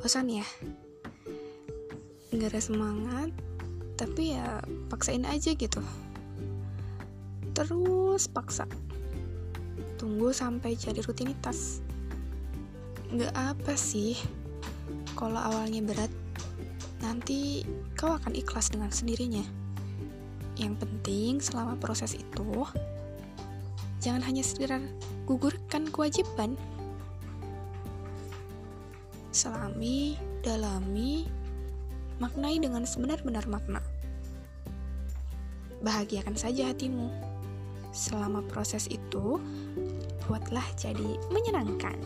bosan ya? Nggak ada semangat tapi ya paksain aja gitu. Terus paksa. Tunggu sampai jadi rutinitas. Nggak apa sih kalau awalnya berat nanti kau akan ikhlas dengan sendirinya. Yang penting selama proses itu jangan hanya sekedar gugurkan kewajiban selami, dalami, maknai dengan sebenar-benar makna. Bahagiakan saja hatimu. Selama proses itu, buatlah jadi menyenangkan.